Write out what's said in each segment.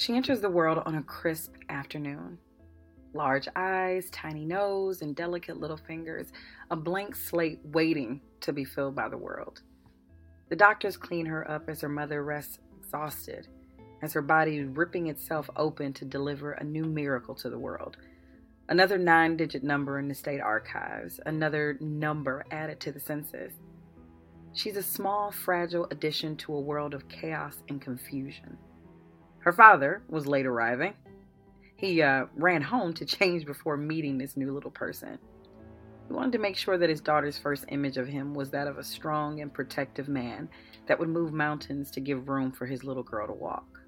She enters the world on a crisp afternoon. Large eyes, tiny nose, and delicate little fingers, a blank slate waiting to be filled by the world. The doctors clean her up as her mother rests exhausted, as her body ripping itself open to deliver a new miracle to the world. Another nine digit number in the state archives, another number added to the census. She's a small, fragile addition to a world of chaos and confusion. Her father was late arriving. He uh, ran home to change before meeting this new little person. He wanted to make sure that his daughter's first image of him was that of a strong and protective man that would move mountains to give room for his little girl to walk.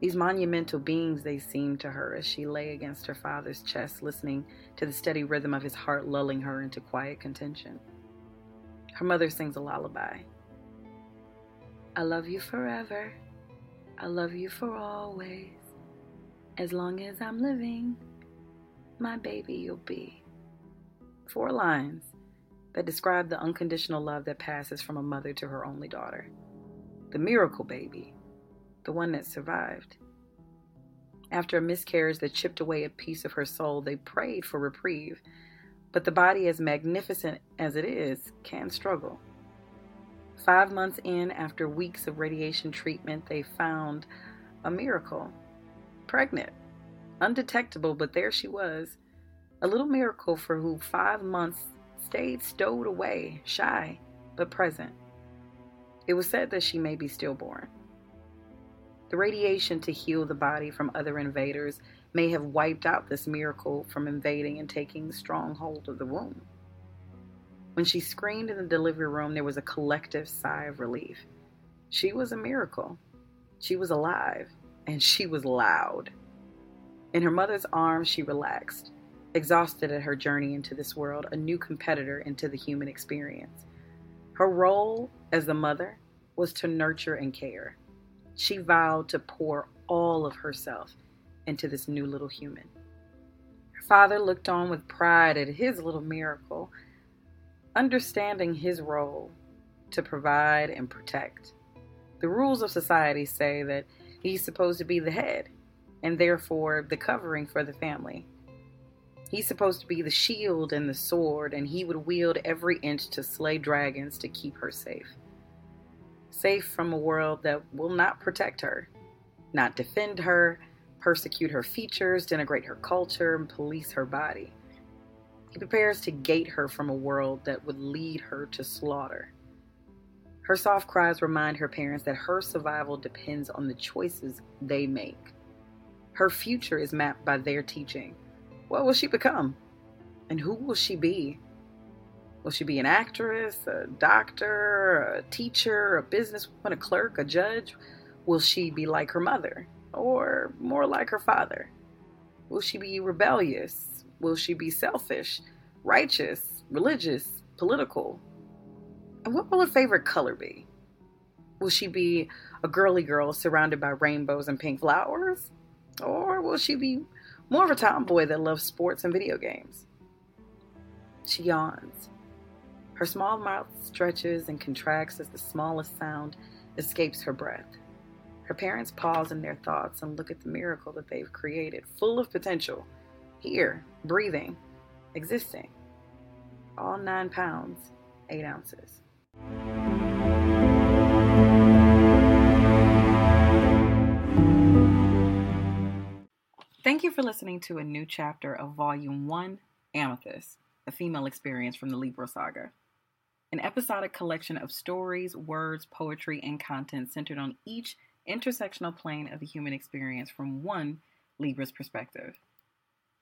These monumental beings they seemed to her as she lay against her father's chest, listening to the steady rhythm of his heart lulling her into quiet contention. Her mother sings a lullaby. I love you forever. I love you for always. As long as I'm living, my baby you'll be. Four lines that describe the unconditional love that passes from a mother to her only daughter. The miracle baby, the one that survived. After a miscarriage that chipped away a piece of her soul, they prayed for reprieve but the body, as magnificent as it is, can struggle. Five months in, after weeks of radiation treatment, they found a miracle. Pregnant. Undetectable, but there she was. A little miracle for who five months stayed stowed away, shy, but present. It was said that she may be stillborn. The radiation to heal the body from other invaders may have wiped out this miracle from invading and taking strong hold of the womb. When she screamed in the delivery room, there was a collective sigh of relief. She was a miracle. She was alive, and she was loud. In her mother's arms, she relaxed, exhausted at her journey into this world, a new competitor into the human experience. Her role as the mother was to nurture and care. She vowed to pour all of herself into this new little human. Her father looked on with pride at his little miracle, understanding his role to provide and protect. The rules of society say that he's supposed to be the head and therefore the covering for the family. He's supposed to be the shield and the sword, and he would wield every inch to slay dragons to keep her safe. Safe from a world that will not protect her, not defend her, persecute her features, denigrate her culture, and police her body. He prepares to gate her from a world that would lead her to slaughter. Her soft cries remind her parents that her survival depends on the choices they make. Her future is mapped by their teaching. What will she become? And who will she be? Will she be an actress, a doctor, a teacher, a businesswoman, a clerk, a judge? Will she be like her mother? or more like her father? Will she be rebellious? Will she be selfish, righteous, religious, political? And what will her favorite color be? Will she be a girly girl surrounded by rainbows and pink flowers? Or will she be more of a tomboy that loves sports and video games? She yawns. Her small mouth stretches and contracts as the smallest sound escapes her breath. Her parents pause in their thoughts and look at the miracle that they've created, full of potential. Here, breathing, existing. All nine pounds, eight ounces. Thank you for listening to a new chapter of Volume 1 Amethyst, a female experience from the Libra Saga. An episodic collection of stories, words, poetry, and content centered on each intersectional plane of the human experience from one Libra's perspective.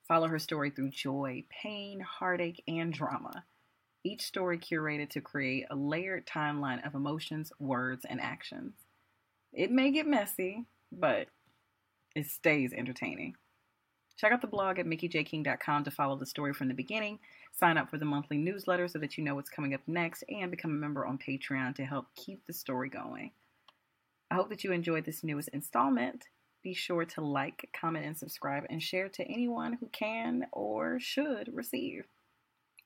Follow her story through joy, pain, heartache, and drama. Each story curated to create a layered timeline of emotions, words, and actions. It may get messy, but it stays entertaining. Check out the blog at mickeyjking.com to follow the story from the beginning. Sign up for the monthly newsletter so that you know what's coming up next, and become a member on Patreon to help keep the story going. I hope that you enjoyed this newest installment. Be sure to like, comment, and subscribe, and share to anyone who can or should receive.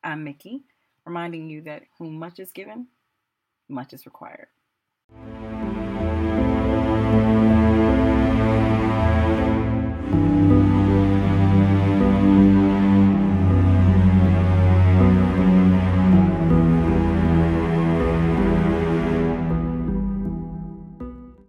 I'm Mickey, reminding you that whom much is given, much is required.